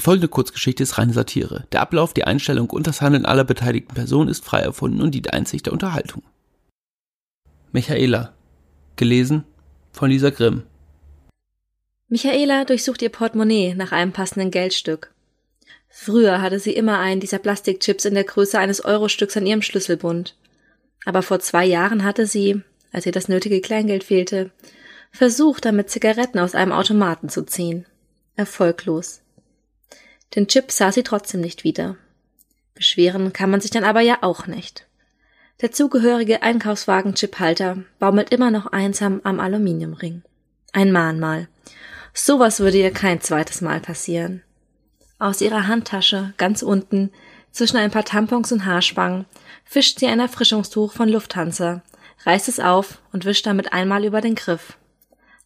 Die folgende Kurzgeschichte ist reine Satire. Der Ablauf, die Einstellung und das Handeln aller beteiligten Personen ist frei erfunden und dient einzig der Unterhaltung. Michaela. Gelesen von Lisa Grimm. Michaela durchsucht ihr Portemonnaie nach einem passenden Geldstück. Früher hatte sie immer einen dieser Plastikchips in der Größe eines Eurostücks an ihrem Schlüsselbund. Aber vor zwei Jahren hatte sie, als ihr das nötige Kleingeld fehlte, versucht, damit Zigaretten aus einem Automaten zu ziehen. Erfolglos. Den Chip sah sie trotzdem nicht wieder. Beschweren kann man sich dann aber ja auch nicht. Der zugehörige Einkaufswagen-Chiphalter baumelt immer noch einsam am Aluminiumring. Ein Mahnmal. Sowas würde ihr kein zweites Mal passieren. Aus ihrer Handtasche, ganz unten, zwischen ein paar Tampons und Haarspangen, fischt sie ein Erfrischungstuch von Lufthansa, reißt es auf und wischt damit einmal über den Griff.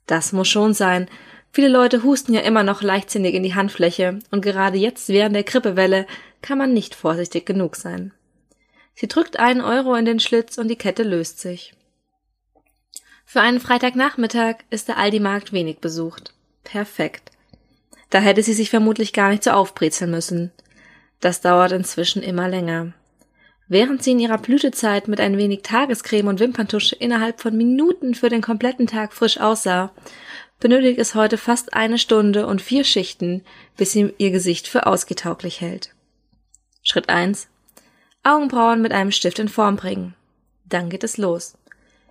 Das muss schon sein. Viele Leute husten ja immer noch leichtsinnig in die Handfläche und gerade jetzt während der Grippewelle kann man nicht vorsichtig genug sein. Sie drückt einen Euro in den Schlitz und die Kette löst sich. Für einen Freitagnachmittag ist der Aldi-Markt wenig besucht. Perfekt. Da hätte sie sich vermutlich gar nicht so aufbrezeln müssen. Das dauert inzwischen immer länger. Während sie in ihrer Blütezeit mit ein wenig Tagescreme und Wimperntusche innerhalb von Minuten für den kompletten Tag frisch aussah, benötigt es heute fast eine Stunde und vier Schichten, bis sie ihr Gesicht für ausgetauglich hält. Schritt eins: Augenbrauen mit einem Stift in Form bringen. Dann geht es los.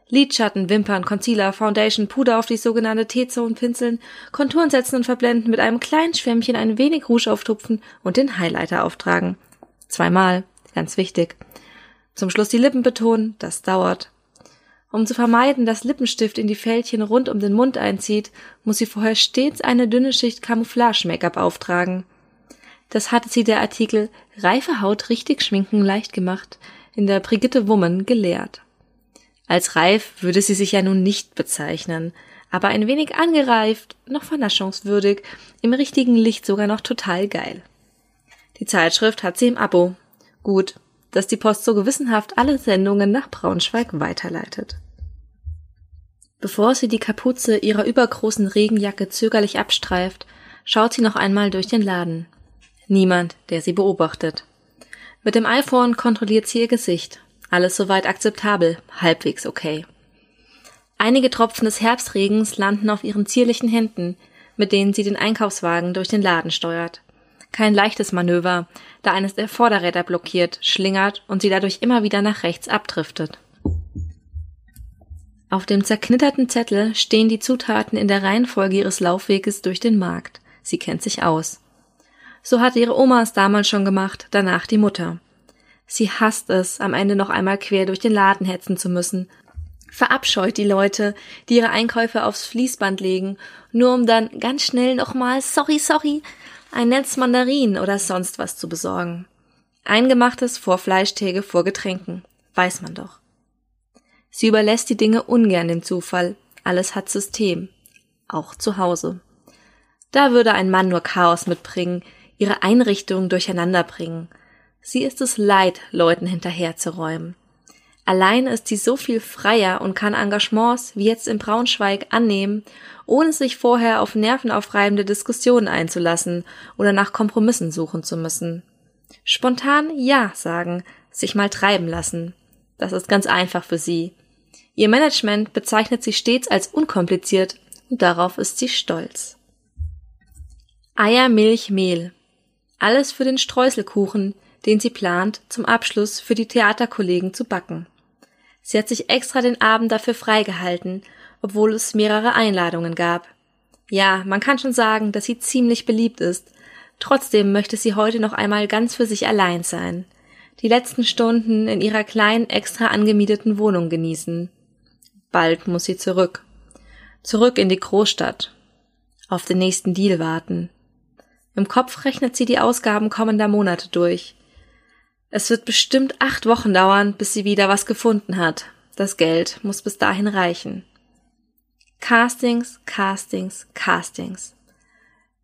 Lidschatten, Wimpern, Concealer, Foundation, Puder auf die sogenannte T-Zone pinseln, Konturen setzen und verblenden, mit einem kleinen Schwämmchen ein wenig Rouge auftupfen und den Highlighter auftragen. Zweimal. Ganz wichtig. Zum Schluss die Lippen betonen, das dauert. Um zu vermeiden, dass Lippenstift in die Fältchen rund um den Mund einzieht, muss sie vorher stets eine dünne Schicht Camouflage-Make-up auftragen. Das hatte sie der Artikel Reife Haut richtig schminken leicht gemacht in der Brigitte Woman gelehrt. Als reif würde sie sich ja nun nicht bezeichnen, aber ein wenig angereift, noch vernaschungswürdig, im richtigen Licht sogar noch total geil. Die Zeitschrift hat sie im Abo, Gut, dass die Post so gewissenhaft alle Sendungen nach Braunschweig weiterleitet. Bevor sie die Kapuze ihrer übergroßen Regenjacke zögerlich abstreift, schaut sie noch einmal durch den Laden. Niemand, der sie beobachtet. Mit dem iPhone kontrolliert sie ihr Gesicht. Alles soweit akzeptabel, halbwegs okay. Einige Tropfen des Herbstregens landen auf ihren zierlichen Händen, mit denen sie den Einkaufswagen durch den Laden steuert. Kein leichtes Manöver, da eines der Vorderräder blockiert, schlingert und sie dadurch immer wieder nach rechts abdriftet. Auf dem zerknitterten Zettel stehen die Zutaten in der Reihenfolge ihres Laufweges durch den Markt. Sie kennt sich aus. So hatte ihre Oma es damals schon gemacht, danach die Mutter. Sie hasst es, am Ende noch einmal quer durch den Laden hetzen zu müssen, verabscheut die Leute, die ihre Einkäufe aufs Fließband legen, nur um dann ganz schnell nochmal sorry, sorry ein Netz Mandarinen oder sonst was zu besorgen. Eingemachtes vor Fleischtäge vor Getränken, weiß man doch. Sie überlässt die Dinge ungern dem Zufall, alles hat System, auch zu Hause. Da würde ein Mann nur Chaos mitbringen, ihre Einrichtungen durcheinander bringen. Sie ist es leid, Leuten hinterherzuräumen. Allein ist sie so viel freier und kann Engagements wie jetzt in Braunschweig annehmen, ohne sich vorher auf nervenaufreibende Diskussionen einzulassen oder nach Kompromissen suchen zu müssen. Spontan Ja sagen, sich mal treiben lassen. Das ist ganz einfach für sie. Ihr Management bezeichnet sie stets als unkompliziert und darauf ist sie stolz. Eier, Milch, Mehl. Alles für den Streuselkuchen, den sie plant, zum Abschluss für die Theaterkollegen zu backen. Sie hat sich extra den Abend dafür freigehalten, obwohl es mehrere Einladungen gab. Ja, man kann schon sagen, dass sie ziemlich beliebt ist. Trotzdem möchte sie heute noch einmal ganz für sich allein sein. Die letzten Stunden in ihrer kleinen, extra angemieteten Wohnung genießen. Bald muss sie zurück. Zurück in die Großstadt. Auf den nächsten Deal warten. Im Kopf rechnet sie die Ausgaben kommender Monate durch. Es wird bestimmt acht Wochen dauern, bis sie wieder was gefunden hat. Das Geld muss bis dahin reichen. Castings, Castings, Castings.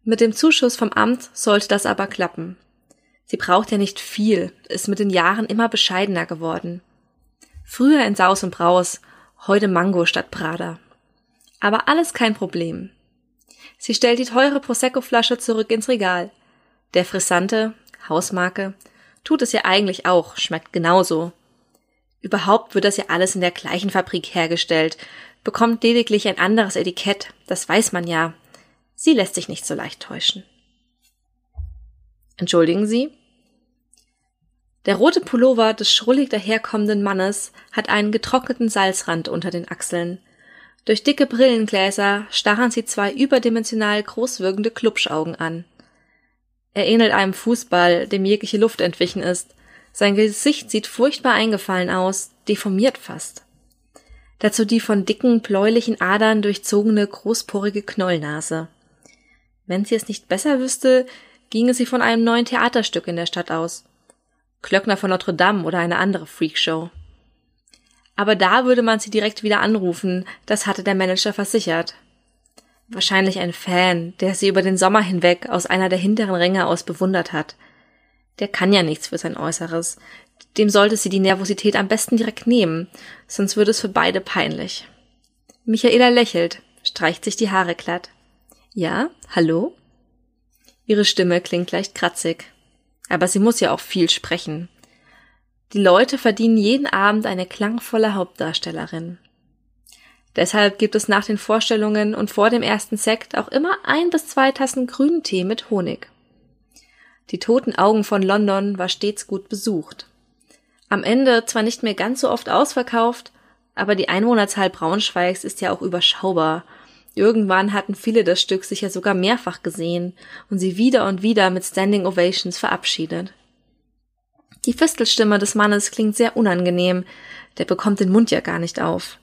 Mit dem Zuschuss vom Amt sollte das aber klappen. Sie braucht ja nicht viel, ist mit den Jahren immer bescheidener geworden. Früher in Saus und Braus, heute Mango statt Prada. Aber alles kein Problem. Sie stellt die teure Prosecco-Flasche zurück ins Regal. Der Frissante, Hausmarke, tut es ja eigentlich auch, schmeckt genauso. Überhaupt wird das ja alles in der gleichen Fabrik hergestellt, bekommt lediglich ein anderes Etikett, das weiß man ja. Sie lässt sich nicht so leicht täuschen. Entschuldigen Sie? Der rote Pullover des schrullig daherkommenden Mannes hat einen getrockneten Salzrand unter den Achseln. Durch dicke Brillengläser starren sie zwei überdimensional großwirkende Klubschaugen an. Er ähnelt einem Fußball, dem jegliche Luft entwichen ist. Sein Gesicht sieht furchtbar eingefallen aus, deformiert fast. Dazu die von dicken, bläulichen Adern durchzogene, großporige Knollnase. Wenn sie es nicht besser wüsste, ginge sie von einem neuen Theaterstück in der Stadt aus. Klöckner von Notre Dame oder eine andere Freakshow. Aber da würde man sie direkt wieder anrufen, das hatte der Manager versichert. Wahrscheinlich ein Fan, der sie über den Sommer hinweg aus einer der hinteren Ränge aus bewundert hat. Der kann ja nichts für sein Äußeres. Dem sollte sie die Nervosität am besten direkt nehmen, sonst würde es für beide peinlich. Michaela lächelt, streicht sich die Haare glatt. Ja, hallo? Ihre Stimme klingt leicht kratzig. Aber sie muss ja auch viel sprechen. Die Leute verdienen jeden Abend eine klangvolle Hauptdarstellerin. Deshalb gibt es nach den Vorstellungen und vor dem ersten Sekt auch immer ein bis zwei Tassen grünen Tee mit Honig. Die toten Augen von London war stets gut besucht. Am Ende zwar nicht mehr ganz so oft ausverkauft, aber die Einwohnerzahl Braunschweigs ist ja auch überschaubar Irgendwann hatten viele das Stück sicher sogar mehrfach gesehen und sie wieder und wieder mit Standing Ovations verabschiedet. Die Fistelstimme des Mannes klingt sehr unangenehm, der bekommt den Mund ja gar nicht auf.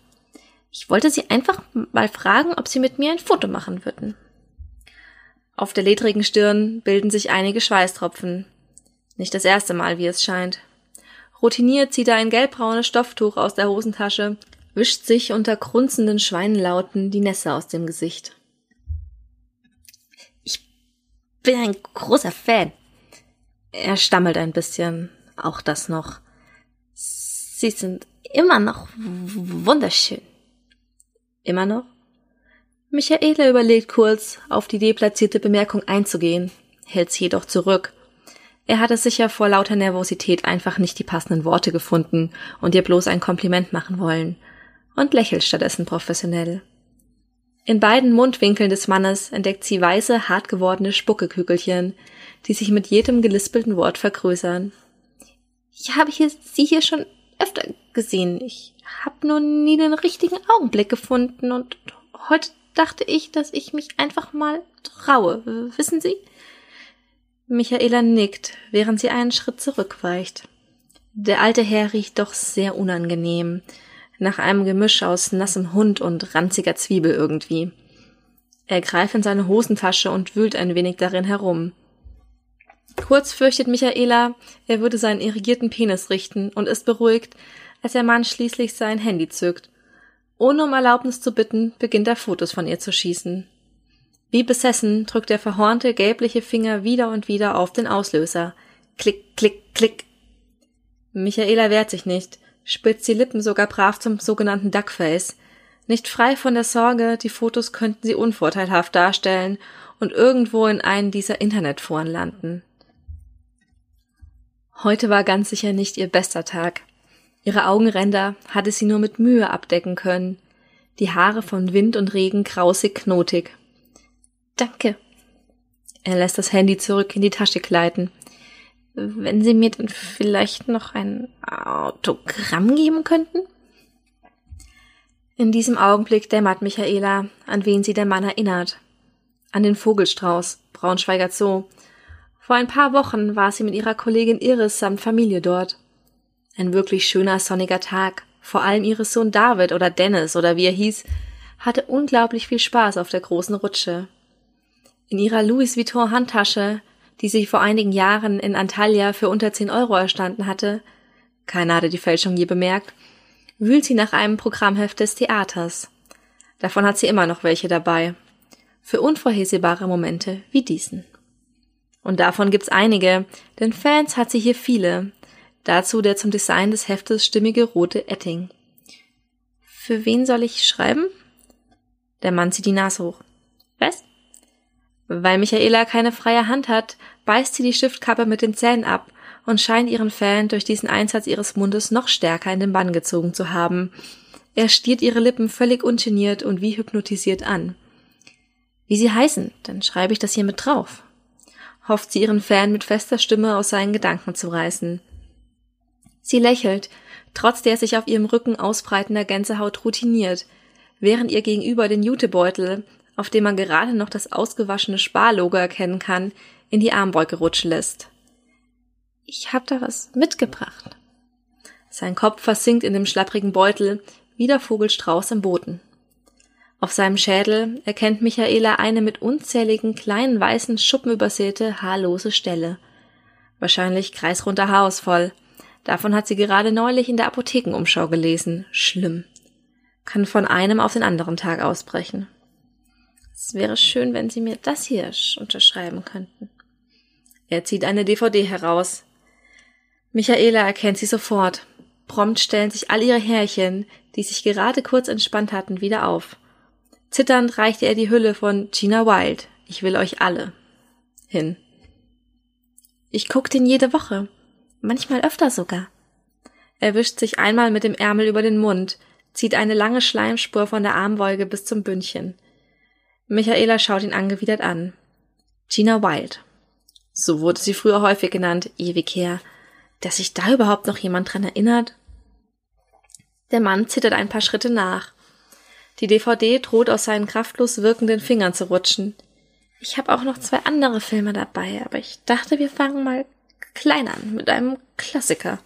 Ich wollte sie einfach mal fragen, ob sie mit mir ein Foto machen würden. Auf der ledrigen Stirn bilden sich einige Schweißtropfen. Nicht das erste Mal, wie es scheint. Routiniert zieht er ein gelbbraunes Stofftuch aus der Hosentasche wischt sich unter grunzenden Schweinlauten die Nässe aus dem Gesicht. Ich bin ein großer Fan. Er stammelt ein bisschen, auch das noch. Sie sind immer noch wunderschön. Immer noch? Michaela überlegt kurz, auf die deplatzierte Bemerkung einzugehen, hält sie jedoch zurück. Er hatte sicher vor lauter Nervosität einfach nicht die passenden Worte gefunden und ihr bloß ein Kompliment machen wollen und lächelt stattdessen professionell. In beiden Mundwinkeln des Mannes entdeckt sie weiße, hart gewordene Spuckekügelchen, die sich mit jedem gelispelten Wort vergrößern. Ich habe hier, sie hier schon öfter gesehen. Ich habe nur nie den richtigen Augenblick gefunden und heute dachte ich, dass ich mich einfach mal traue. Wissen Sie? Michaela nickt, während sie einen Schritt zurückweicht. Der alte Herr riecht doch sehr unangenehm nach einem Gemisch aus nassem Hund und ranziger Zwiebel irgendwie. Er greift in seine Hosentasche und wühlt ein wenig darin herum. Kurz fürchtet Michaela, er würde seinen irrigierten Penis richten und ist beruhigt, als der Mann schließlich sein Handy zückt. Ohne um Erlaubnis zu bitten, beginnt er Fotos von ihr zu schießen. Wie besessen drückt der verhornte, gelbliche Finger wieder und wieder auf den Auslöser. Klick, klick, klick. Michaela wehrt sich nicht spitzt die Lippen sogar brav zum sogenannten Duckface. Nicht frei von der Sorge, die Fotos könnten sie unvorteilhaft darstellen und irgendwo in einen dieser Internetforen landen. Heute war ganz sicher nicht ihr bester Tag. Ihre Augenränder hatte sie nur mit Mühe abdecken können, die Haare von Wind und Regen krausig knotig. Danke. Er lässt das Handy zurück in die Tasche gleiten. Wenn Sie mir dann vielleicht noch ein Autogramm geben könnten? In diesem Augenblick dämmert Michaela, an wen sie der Mann erinnert. An den Vogelstrauß, Braunschweiger Zoo. Vor ein paar Wochen war sie mit ihrer Kollegin Iris samt Familie dort. Ein wirklich schöner sonniger Tag. Vor allem ihres Sohn David oder Dennis oder wie er hieß, hatte unglaublich viel Spaß auf der großen Rutsche. In ihrer Louis Vuitton Handtasche die sie vor einigen Jahren in Antalya für unter zehn Euro erstanden hatte, keiner hatte die Fälschung je bemerkt, wühlt sie nach einem Programmheft des Theaters. Davon hat sie immer noch welche dabei. Für unvorhersehbare Momente wie diesen. Und davon gibt's einige, denn Fans hat sie hier viele. Dazu der zum Design des Heftes stimmige rote Etting. Für wen soll ich schreiben? Der Mann zieht die Nase hoch. Was? Weil Michaela keine freie Hand hat, beißt sie die Stiftkappe mit den Zähnen ab und scheint ihren Fan durch diesen Einsatz ihres Mundes noch stärker in den Bann gezogen zu haben. Er stiert ihre Lippen völlig ungeniert und wie hypnotisiert an. Wie sie heißen, dann schreibe ich das hier mit drauf. Hofft sie ihren Fan mit fester Stimme aus seinen Gedanken zu reißen. Sie lächelt, trotz der sich auf ihrem Rücken ausbreitender Gänsehaut routiniert, während ihr gegenüber den Jutebeutel, auf dem man gerade noch das ausgewaschene Sparlogo erkennen kann, in die Armbeuge rutschen lässt. Ich hab da was mitgebracht. Sein Kopf versinkt in dem schlapprigen Beutel, wie der Vogelstrauß im Boden. Auf seinem Schädel erkennt Michaela eine mit unzähligen kleinen weißen Schuppen übersäte, haarlose Stelle. Wahrscheinlich kreisrunder Haarausfall. Davon hat sie gerade neulich in der Apothekenumschau gelesen. Schlimm. Kann von einem auf den anderen Tag ausbrechen. Es wäre schön, wenn Sie mir das hier unterschreiben könnten. Er zieht eine DVD heraus. Michaela erkennt sie sofort. Prompt stellen sich all ihre Härchen, die sich gerade kurz entspannt hatten, wieder auf. Zitternd reichte er die Hülle von Gina Wild, ich will euch alle, hin. Ich guck den jede Woche, manchmal öfter sogar. Er wischt sich einmal mit dem Ärmel über den Mund, zieht eine lange Schleimspur von der Armbeuge bis zum Bündchen. Michaela schaut ihn angewidert an. Gina Wild. So wurde sie früher häufig genannt, ewig her. Dass sich da überhaupt noch jemand dran erinnert? Der Mann zittert ein paar Schritte nach. Die DVD droht aus seinen kraftlos wirkenden Fingern zu rutschen. Ich habe auch noch zwei andere Filme dabei, aber ich dachte, wir fangen mal klein an, mit einem Klassiker.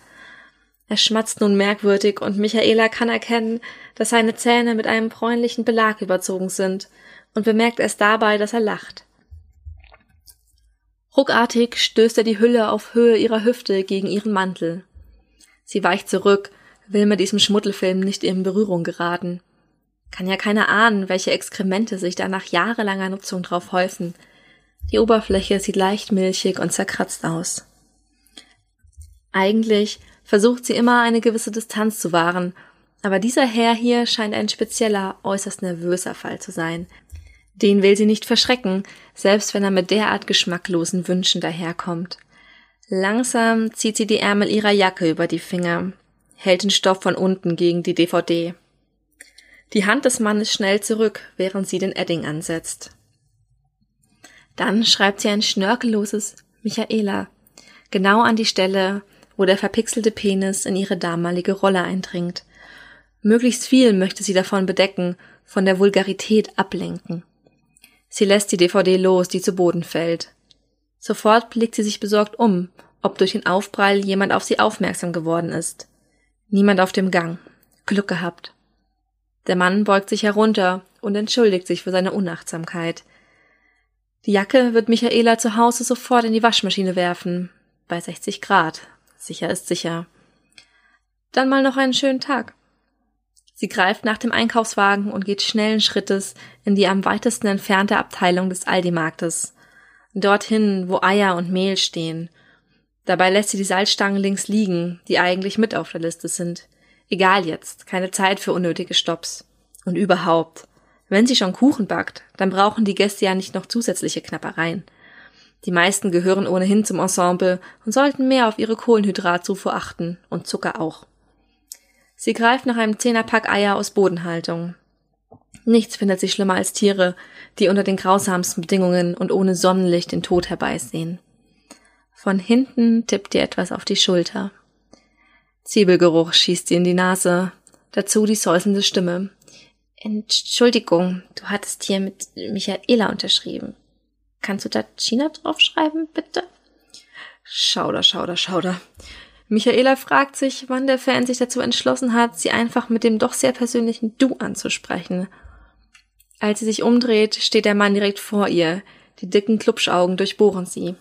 Er schmatzt nun merkwürdig und Michaela kann erkennen, dass seine Zähne mit einem bräunlichen Belag überzogen sind und bemerkt erst dabei, dass er lacht. Ruckartig stößt er die Hülle auf Höhe ihrer Hüfte gegen ihren Mantel. Sie weicht zurück, will mit diesem Schmuddelfilm nicht in Berührung geraten. Kann ja keiner ahnen, welche Exkremente sich da nach jahrelanger Nutzung drauf häufen. Die Oberfläche sieht leicht milchig und zerkratzt aus. Eigentlich versucht sie immer eine gewisse Distanz zu wahren, aber dieser Herr hier scheint ein spezieller, äußerst nervöser Fall zu sein. Den will sie nicht verschrecken, selbst wenn er mit derart geschmacklosen Wünschen daherkommt. Langsam zieht sie die Ärmel ihrer Jacke über die Finger, hält den Stoff von unten gegen die DVD. Die Hand des Mannes schnell zurück, während sie den Edding ansetzt. Dann schreibt sie ein schnörkelloses Michaela, genau an die Stelle, wo der verpixelte Penis in ihre damalige Rolle eindringt. Möglichst viel möchte sie davon bedecken, von der Vulgarität ablenken. Sie lässt die DVD los, die zu Boden fällt. Sofort blickt sie sich besorgt um, ob durch den Aufprall jemand auf sie aufmerksam geworden ist. Niemand auf dem Gang. Glück gehabt. Der Mann beugt sich herunter und entschuldigt sich für seine Unachtsamkeit. Die Jacke wird Michaela zu Hause sofort in die Waschmaschine werfen. Bei 60 Grad. Sicher ist sicher. Dann mal noch einen schönen Tag. Sie greift nach dem Einkaufswagen und geht schnellen Schrittes in die am weitesten entfernte Abteilung des Aldi-Marktes. Dorthin, wo Eier und Mehl stehen. Dabei lässt sie die Salzstangen links liegen, die eigentlich mit auf der Liste sind. Egal jetzt, keine Zeit für unnötige Stops. Und überhaupt, wenn sie schon Kuchen backt, dann brauchen die Gäste ja nicht noch zusätzliche Knappereien. Die meisten gehören ohnehin zum Ensemble und sollten mehr auf ihre Kohlenhydratzufuhr achten und Zucker auch. Sie greift nach einem Zehnerpack Eier aus Bodenhaltung. Nichts findet sie schlimmer als Tiere, die unter den grausamsten Bedingungen und ohne Sonnenlicht den Tod herbeisehen. Von hinten tippt ihr etwas auf die Schulter. Zwiebelgeruch schießt ihr in die Nase, dazu die säuselnde Stimme. Entschuldigung, du hattest hier mit Michaela unterschrieben. Kannst du da China draufschreiben, bitte? Schauder, schauder, schauder. Michaela fragt sich, wann der Fan sich dazu entschlossen hat, sie einfach mit dem doch sehr persönlichen Du anzusprechen. Als sie sich umdreht, steht der Mann direkt vor ihr. Die dicken Klubschaugen durchbohren sie.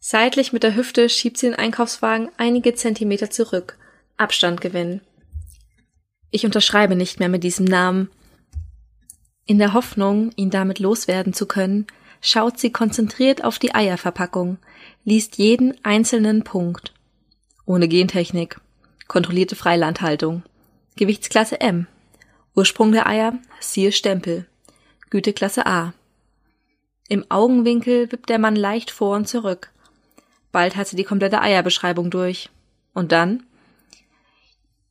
Seitlich mit der Hüfte schiebt sie den Einkaufswagen einige Zentimeter zurück. Abstand gewinnen. Ich unterschreibe nicht mehr mit diesem Namen. In der Hoffnung, ihn damit loswerden zu können, schaut sie konzentriert auf die Eierverpackung, liest jeden einzelnen Punkt ohne Gentechnik, kontrollierte Freilandhaltung, Gewichtsklasse M, Ursprung der Eier, siehe Stempel, Güteklasse A. Im Augenwinkel wippt der Mann leicht vor und zurück. Bald hat sie die komplette Eierbeschreibung durch. Und dann?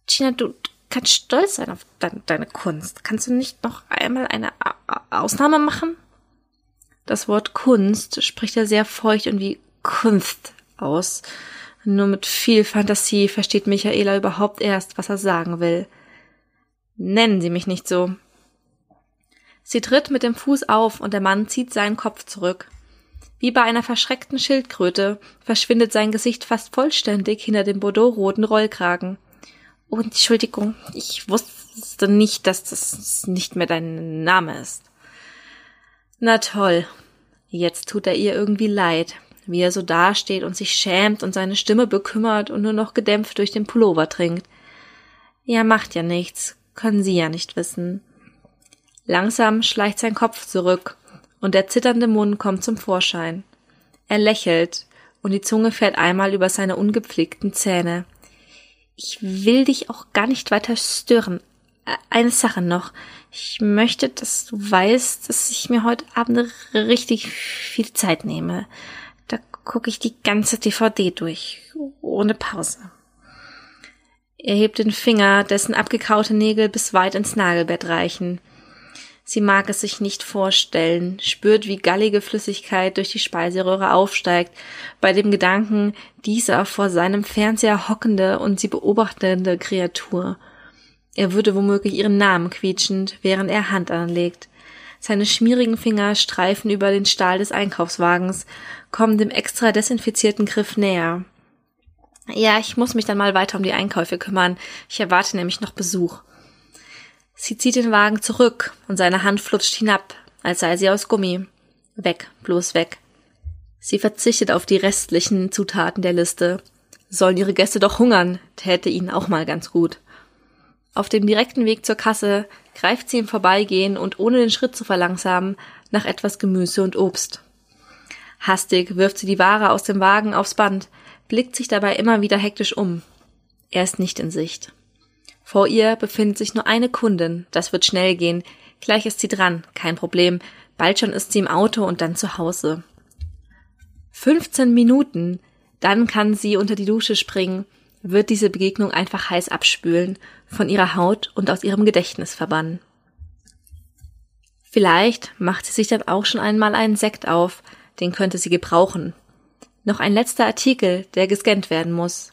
Gina, du kannst stolz sein auf de deine Kunst. Kannst du nicht noch einmal eine A Ausnahme machen? Das Wort Kunst spricht er sehr feucht und wie Kunst aus. Nur mit viel Fantasie versteht Michaela überhaupt erst, was er sagen will. Nennen Sie mich nicht so. Sie tritt mit dem Fuß auf und der Mann zieht seinen Kopf zurück. Wie bei einer verschreckten Schildkröte verschwindet sein Gesicht fast vollständig hinter dem bordeauxroten Rollkragen. Oh, Entschuldigung, ich wusste nicht, dass das nicht mehr dein Name ist. Na toll. Jetzt tut er ihr irgendwie leid, wie er so dasteht und sich schämt und seine Stimme bekümmert und nur noch gedämpft durch den Pullover trinkt. Ja, macht ja nichts, können Sie ja nicht wissen. Langsam schleicht sein Kopf zurück und der zitternde Mund kommt zum Vorschein. Er lächelt und die Zunge fährt einmal über seine ungepflegten Zähne. Ich will dich auch gar nicht weiter stören. Eine Sache noch. Ich möchte, dass du weißt, dass ich mir heute Abend richtig viel Zeit nehme. Gucke ich die ganze DVD durch, ohne Pause. Er hebt den Finger, dessen abgekaute Nägel bis weit ins Nagelbett reichen. Sie mag es sich nicht vorstellen, spürt, wie gallige Flüssigkeit durch die Speiseröhre aufsteigt, bei dem Gedanken, dieser vor seinem Fernseher hockende und sie beobachtende Kreatur. Er würde womöglich ihren Namen quietschend, während er Hand anlegt. Seine schmierigen Finger streifen über den Stahl des Einkaufswagens, kommen dem extra desinfizierten Griff näher. Ja, ich muss mich dann mal weiter um die Einkäufe kümmern. Ich erwarte nämlich noch Besuch. Sie zieht den Wagen zurück und seine Hand flutscht hinab, als sei sie aus Gummi. Weg, bloß weg. Sie verzichtet auf die restlichen Zutaten der Liste. Sollen ihre Gäste doch hungern, täte ihnen auch mal ganz gut. Auf dem direkten Weg zur Kasse greift sie im Vorbeigehen und ohne den Schritt zu verlangsamen nach etwas Gemüse und Obst. Hastig wirft sie die Ware aus dem Wagen aufs Band, blickt sich dabei immer wieder hektisch um. Er ist nicht in Sicht. Vor ihr befindet sich nur eine Kundin, das wird schnell gehen, gleich ist sie dran, kein Problem, bald schon ist sie im Auto und dann zu Hause. 15 Minuten, dann kann sie unter die Dusche springen, wird diese Begegnung einfach heiß abspülen, von ihrer Haut und aus ihrem Gedächtnis verbannen. Vielleicht macht sie sich dann auch schon einmal einen Sekt auf, den könnte sie gebrauchen. Noch ein letzter Artikel, der gescannt werden muss.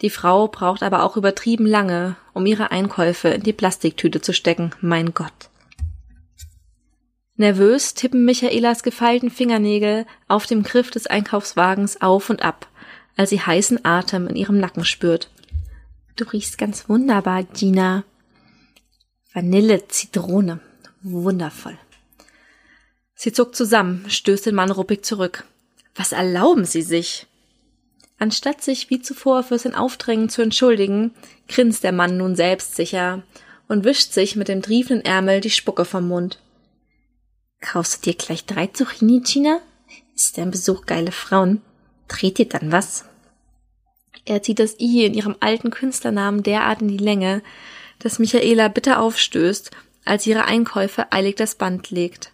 Die Frau braucht aber auch übertrieben lange, um ihre Einkäufe in die Plastiktüte zu stecken, mein Gott. Nervös tippen Michaelas gefeilten Fingernägel auf dem Griff des Einkaufswagens auf und ab, als sie heißen Atem in ihrem Nacken spürt. Du riechst ganz wunderbar, Gina. Vanille, Zitrone. Wundervoll. Sie zuckt zusammen, stößt den Mann ruppig zurück. Was erlauben Sie sich? Anstatt sich wie zuvor für sein Aufdrängen zu entschuldigen, grinst der Mann nun selbstsicher und wischt sich mit dem triefenden Ärmel die Spucke vom Mund. Kaufst du dir gleich drei Zucchini, Gina? Ist dein Besuch geile Frauen? Dreht dir dann was? Er zieht das I in ihrem alten Künstlernamen derart in die Länge, dass Michaela bitter aufstößt, als ihre Einkäufe eilig das Band legt.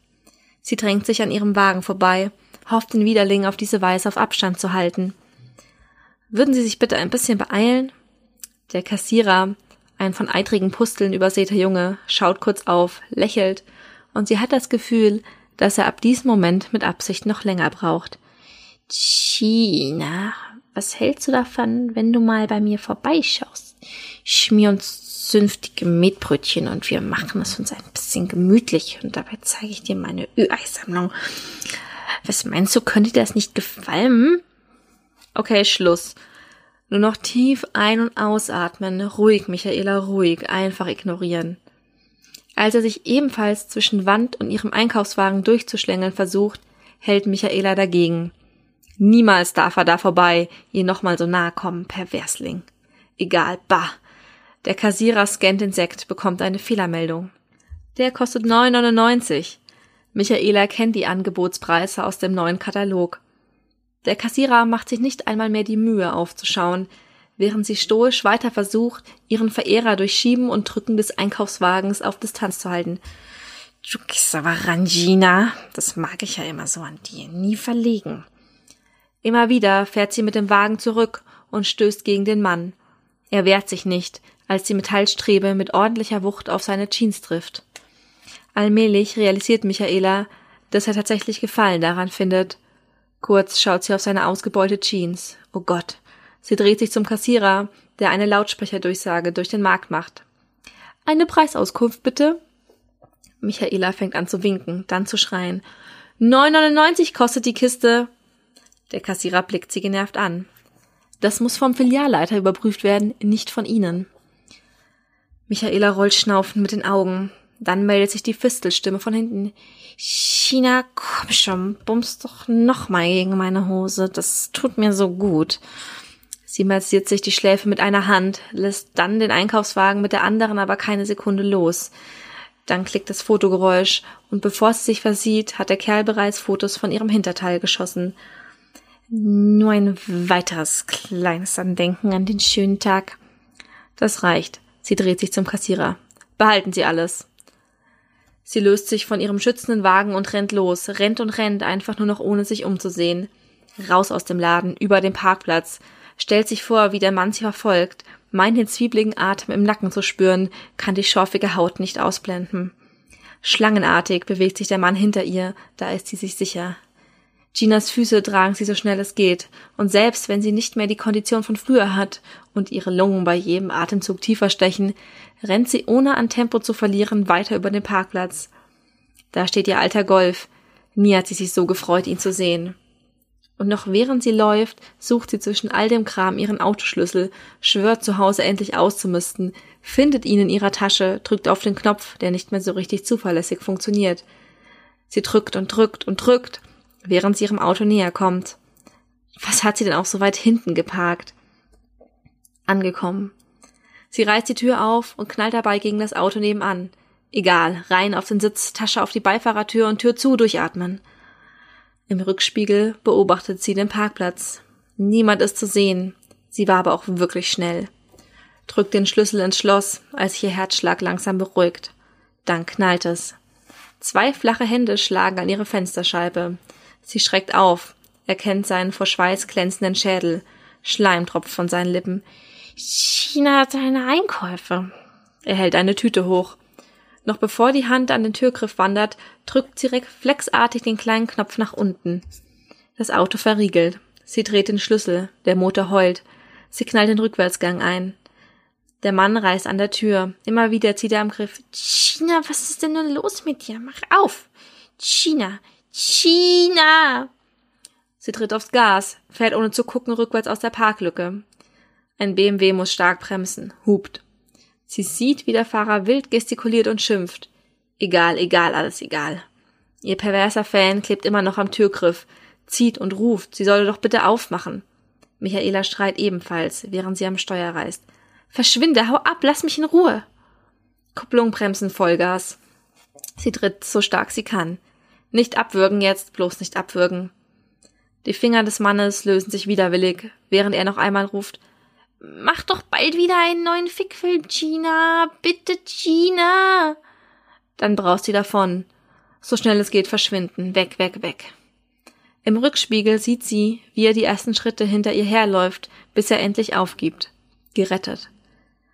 Sie drängt sich an ihrem Wagen vorbei hofft den Widerling auf diese Weise auf Abstand zu halten. Würden Sie sich bitte ein bisschen beeilen? Der Kassierer, ein von eitrigen Pusteln übersäter Junge, schaut kurz auf, lächelt, und sie hat das Gefühl, dass er ab diesem Moment mit Absicht noch länger braucht. China, was hältst du davon, wenn du mal bei mir vorbeischaust? Schmier uns zünftige Metbrötchen und wir machen es uns ein bisschen gemütlich und dabei zeige ich dir meine Ü-Ei-Sammlung. Was meinst du, könnte dir das nicht gefallen? Okay, Schluss. Nur noch tief ein- und ausatmen. Ruhig, Michaela, ruhig. Einfach ignorieren. Als er sich ebenfalls zwischen Wand und ihrem Einkaufswagen durchzuschlängeln versucht, hält Michaela dagegen. Niemals darf er da vorbei, ihr nochmal so nahe kommen, Perversling. Egal, bah. Der Kassierer scannt den Sekt, bekommt eine Fehlermeldung. Der kostet 9,99. Michaela kennt die Angebotspreise aus dem neuen Katalog. Der Kassierer macht sich nicht einmal mehr die Mühe aufzuschauen, während sie stoisch weiter versucht, ihren Verehrer durch Schieben und Drücken des Einkaufswagens auf Distanz zu halten. Du aber ran, Gina. Das mag ich ja immer so an dir. Nie verlegen. Immer wieder fährt sie mit dem Wagen zurück und stößt gegen den Mann. Er wehrt sich nicht, als die Metallstrebe mit ordentlicher Wucht auf seine Jeans trifft. Allmählich realisiert Michaela, dass er tatsächlich Gefallen daran findet. Kurz schaut sie auf seine ausgebeute Jeans. Oh Gott. Sie dreht sich zum Kassierer, der eine Lautsprecherdurchsage durch den Markt macht. Eine Preisauskunft bitte? Michaela fängt an zu winken, dann zu schreien. 9,99 kostet die Kiste. Der Kassierer blickt sie genervt an. Das muss vom Filialleiter überprüft werden, nicht von Ihnen. Michaela rollt schnaufend mit den Augen. Dann meldet sich die Fistelstimme von hinten. China, komm schon, bummst doch noch mal gegen meine Hose. Das tut mir so gut. Sie massiert sich die Schläfe mit einer Hand, lässt dann den Einkaufswagen mit der anderen aber keine Sekunde los. Dann klickt das Fotogeräusch, und bevor sie sich versieht, hat der Kerl bereits Fotos von ihrem Hinterteil geschossen. Nur ein weiteres kleines Andenken an den schönen Tag. Das reicht. Sie dreht sich zum Kassierer. Behalten Sie alles. Sie löst sich von ihrem schützenden Wagen und rennt los, rennt und rennt, einfach nur noch ohne sich umzusehen. Raus aus dem Laden, über den Parkplatz, stellt sich vor, wie der Mann sie verfolgt, meint den zwiebligen Atem im Nacken zu spüren, kann die schorfige Haut nicht ausblenden. Schlangenartig bewegt sich der Mann hinter ihr, da ist sie sich sicher. Ginas Füße tragen sie so schnell es geht, und selbst wenn sie nicht mehr die Kondition von früher hat und ihre Lungen bei jedem Atemzug tiefer stechen, rennt sie ohne an Tempo zu verlieren weiter über den Parkplatz. Da steht ihr alter Golf. Nie hat sie sich so gefreut, ihn zu sehen. Und noch während sie läuft, sucht sie zwischen all dem Kram ihren Autoschlüssel, schwört zu Hause endlich auszumisten, findet ihn in ihrer Tasche, drückt auf den Knopf, der nicht mehr so richtig zuverlässig funktioniert. Sie drückt und drückt und drückt, während sie ihrem Auto näher kommt. Was hat sie denn auch so weit hinten geparkt? Angekommen. Sie reißt die Tür auf und knallt dabei gegen das Auto nebenan. Egal, rein auf den Sitz, Tasche auf die Beifahrertür und Tür zu, durchatmen. Im Rückspiegel beobachtet sie den Parkplatz. Niemand ist zu sehen. Sie war aber auch wirklich schnell. Drückt den Schlüssel ins Schloss, als sich ihr Herzschlag langsam beruhigt. Dann knallt es. Zwei flache Hände schlagen an ihre Fensterscheibe. Sie schreckt auf, erkennt seinen vor Schweiß glänzenden Schädel. Schleim tropft von seinen Lippen. China hat seine Einkäufe. Er hält eine Tüte hoch. Noch bevor die Hand an den Türgriff wandert, drückt sie reflexartig den kleinen Knopf nach unten. Das Auto verriegelt. Sie dreht den Schlüssel. Der Motor heult. Sie knallt den Rückwärtsgang ein. Der Mann reißt an der Tür. Immer wieder zieht er am Griff. China, was ist denn nun los mit dir? Mach auf! China, China! Sie tritt aufs Gas, fährt ohne zu gucken rückwärts aus der Parklücke. Ein BMW muss stark bremsen, hupt. Sie sieht, wie der Fahrer wild gestikuliert und schimpft. Egal, egal, alles egal. Ihr perverser Fan klebt immer noch am Türgriff, zieht und ruft, sie solle doch bitte aufmachen. Michaela schreit ebenfalls, während sie am Steuer reißt. Verschwinde, hau ab, lass mich in Ruhe. Kupplung bremsen Vollgas. Sie tritt so stark sie kann. Nicht abwürgen jetzt, bloß nicht abwürgen. Die Finger des Mannes lösen sich widerwillig, während er noch einmal ruft Mach doch bald wieder einen neuen Fickfilm, Gina. Bitte, Gina. Dann braust sie davon. So schnell es geht verschwinden. Weg, weg, weg. Im Rückspiegel sieht sie, wie er die ersten Schritte hinter ihr herläuft, bis er endlich aufgibt. Gerettet.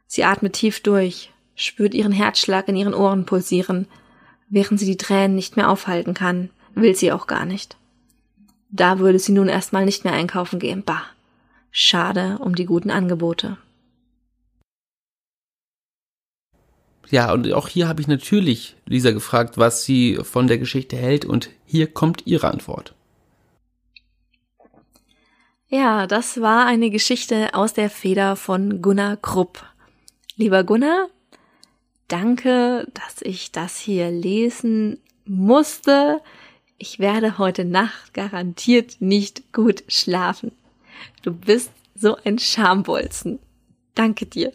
Sie atmet tief durch, spürt ihren Herzschlag in ihren Ohren pulsieren, während sie die Tränen nicht mehr aufhalten kann, will sie auch gar nicht. Da würde sie nun erstmal nicht mehr einkaufen gehen. Bah. Schade um die guten Angebote. Ja, und auch hier habe ich natürlich Lisa gefragt, was sie von der Geschichte hält, und hier kommt ihre Antwort. Ja, das war eine Geschichte aus der Feder von Gunnar Krupp. Lieber Gunnar, danke, dass ich das hier lesen musste. Ich werde heute Nacht garantiert nicht gut schlafen. Du bist so ein Schambolzen. Danke dir.